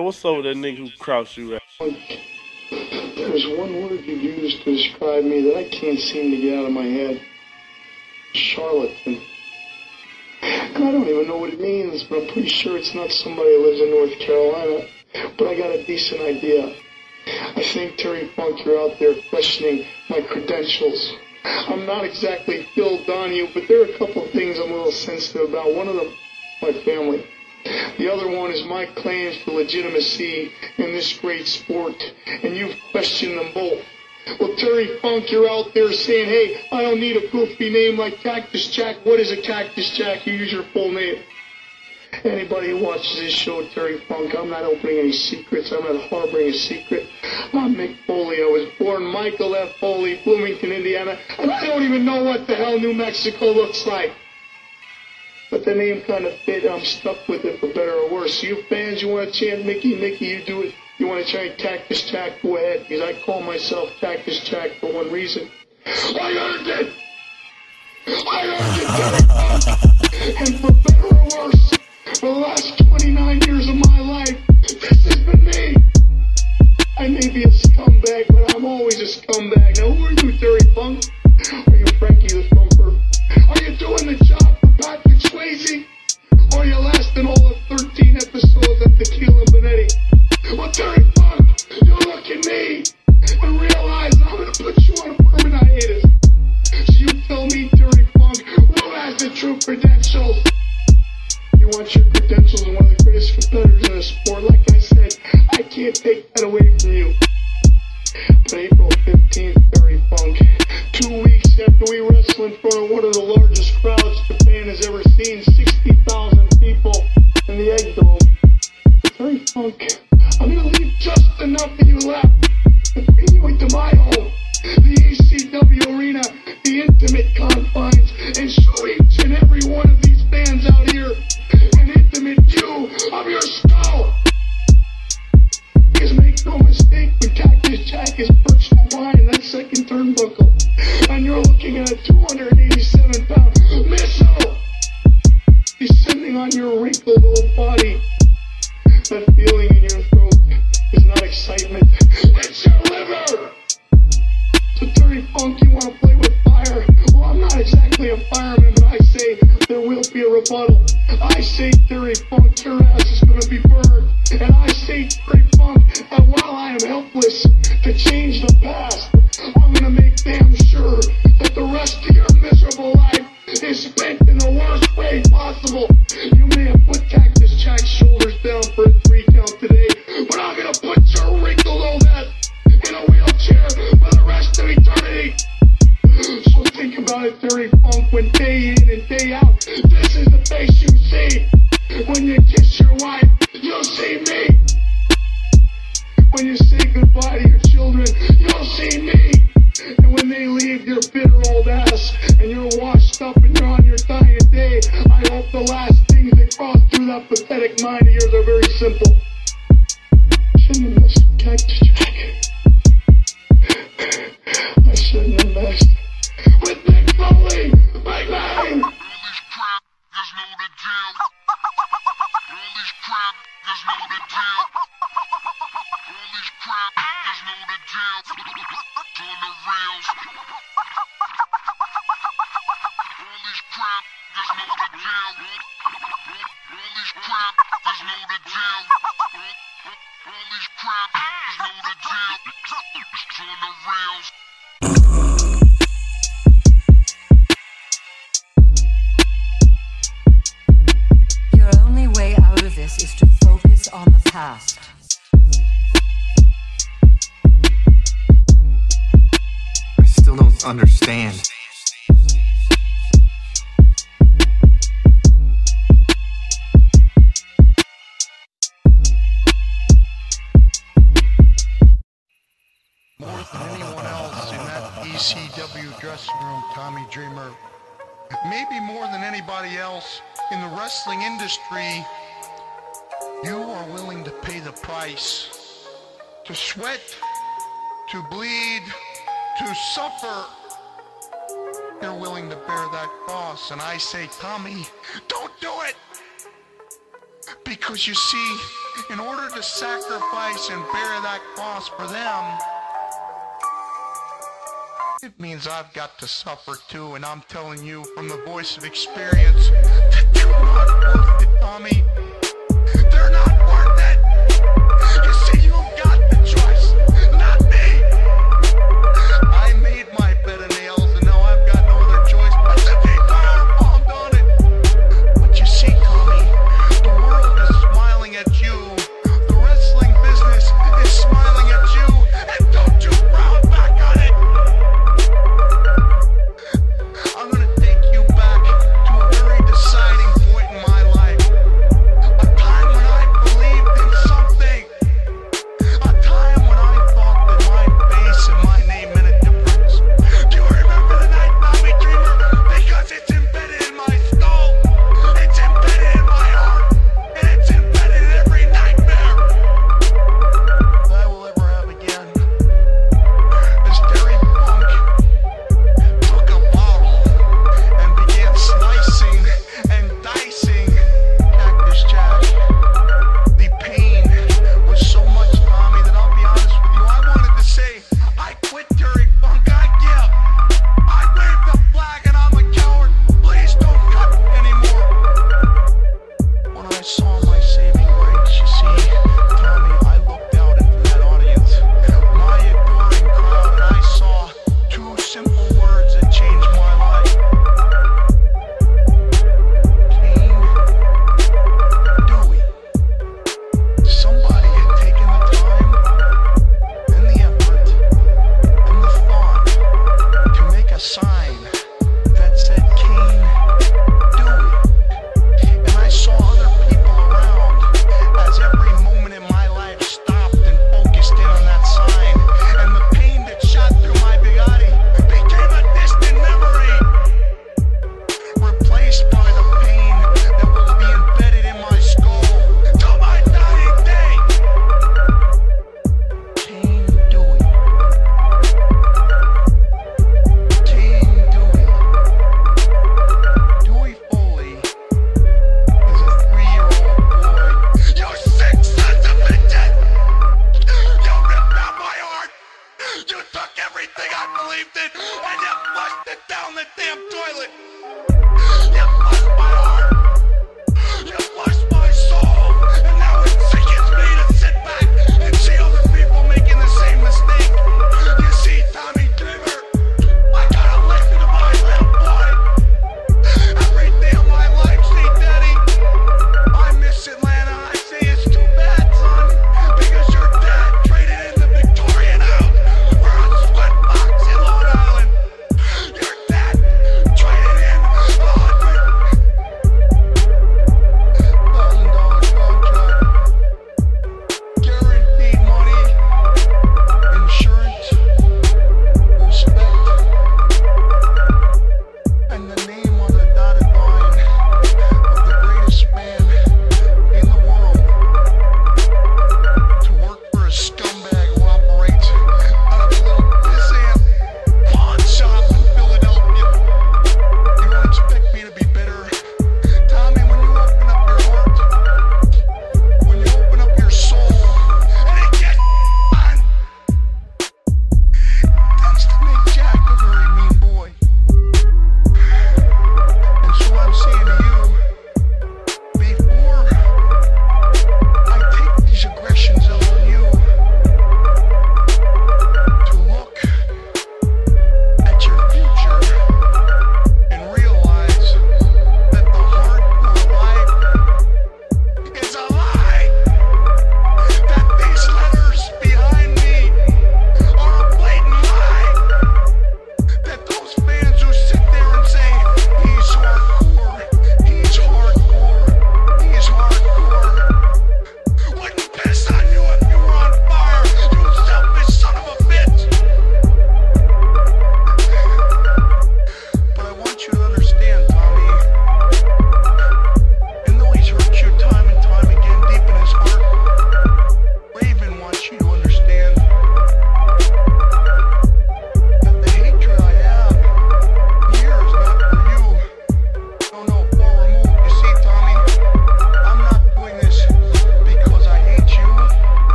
What's up with that nigga who crouched you at? There's one word you used to describe me that I can't seem to get out of my head. Charlatan. And I don't even know what it means, but I'm pretty sure it's not somebody who lives in North Carolina. But I got a decent idea. I think, Terry Funk, you're out there questioning my credentials. I'm not exactly Phil Donahue, but there are a couple of things I'm a little sensitive about. One of them, my family. The other one is my claims to legitimacy in this great sport, and you've questioned them both. Well, Terry Funk, you're out there saying, hey, I don't need a goofy name like Cactus Jack. What is a Cactus Jack? You use your full name. Anybody who watches this show, Terry Funk, I'm not opening any secrets. I'm not harboring a secret. I'm Mick Foley. I was born Michael F. Foley, Bloomington, Indiana, and I don't even know what the hell New Mexico looks like. But the name kind of fit. I'm stuck with it for better or worse. You fans, you want to chant Mickey, Mickey, you do it. You want to chant Cactus Jack, go ahead. Because I call myself Cactus Jack for one reason. I earned it! I earned it! and for better or worse, for the last 29 years of my life, this has been me. I may be a scumbag, but I'm always a scumbag. Now, who are you, Terry Funk? Are you Frankie the Thumper? Are you doing the job Patrick Swayze? Or are you lasting all of 13 episodes at Tequila Bonetti? On past. I still don't understand. more than anyone else in that ECW dressing room, Tommy Dreamer. Maybe more than anybody else in the wrestling industry, you are willing to pay the price. To sweat, to bleed, to suffer. You're willing to bear that cross. And I say, Tommy, don't do it! Because you see, in order to sacrifice and bear that cross for them, it means I've got to suffer too, and I'm telling you from the voice of experience that they're not worth it, Tommy. believed it, and you flushed it down the damn toilet.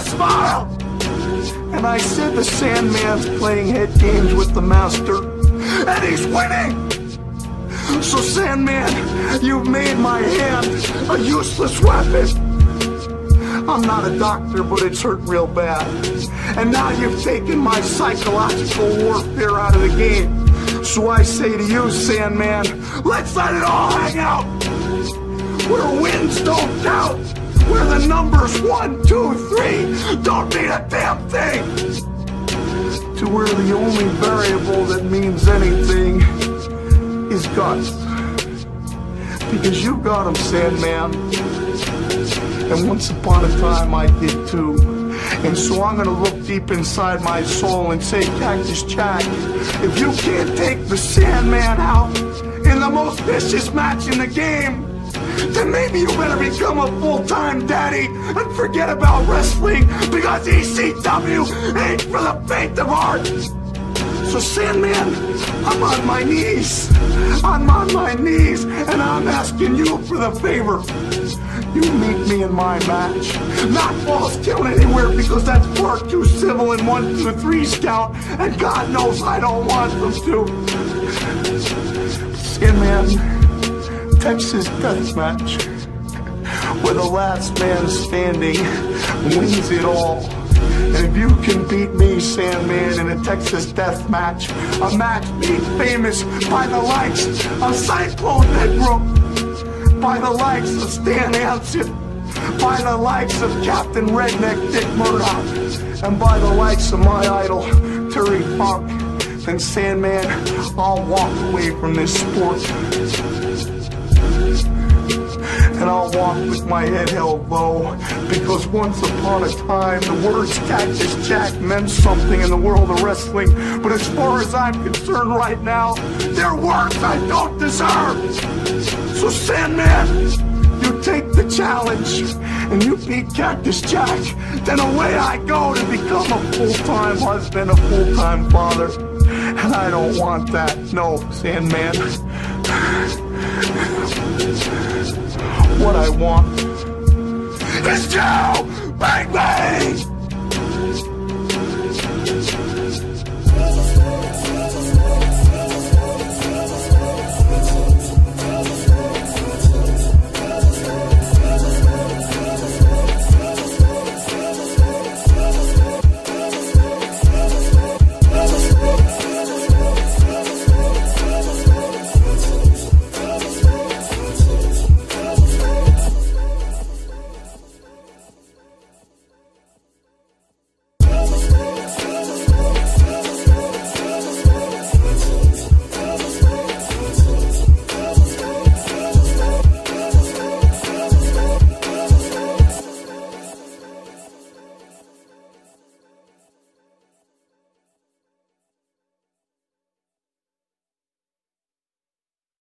Smile. And I said the Sandman's playing head games with the Master, and he's winning. So Sandman, you've made my hand a useless weapon. I'm not a doctor, but it's hurt real bad. And now you've taken my psychological warfare out of the game. So I say to you, Sandman, let's let it all hang out. Where wins don't count. Where the numbers one, two, three don't mean a damn thing. To where the only variable that means anything is guts. Because you got him, Sandman. And once upon a time I did too. And so I'm gonna look deep inside my soul and say, Cactus Jack, if you can't take the Sandman out in the most vicious match in the game, then maybe you better become a full-time daddy and forget about wrestling because ECW ain't for the faint of heart. So Sandman, I'm on my knees. I'm on my knees and I'm asking you for the favor. You meet me in my match. Not falls count anywhere because that's far too civil and one, two, three scout, and God knows I don't want them to. Sandman, Texas death match, where the last man standing wins it all. And if you can beat me, Sandman, in a Texas death match, a match made famous by the likes of Cyclone Negro, by the likes of Stan Hansen, by the likes of Captain Redneck Dick Murdoch, and by the likes of my idol, Terry Funk, then Sandman, I'll walk away from this sport. And I'll walk with my head held low because once upon a time the words Cactus Jack meant something in the world of wrestling. But as far as I'm concerned right now, they're words I don't deserve. So Sandman, you take the challenge and you beat Cactus Jack, then away I go to become a full-time husband, a full-time father. And I don't want that. No, Sandman. What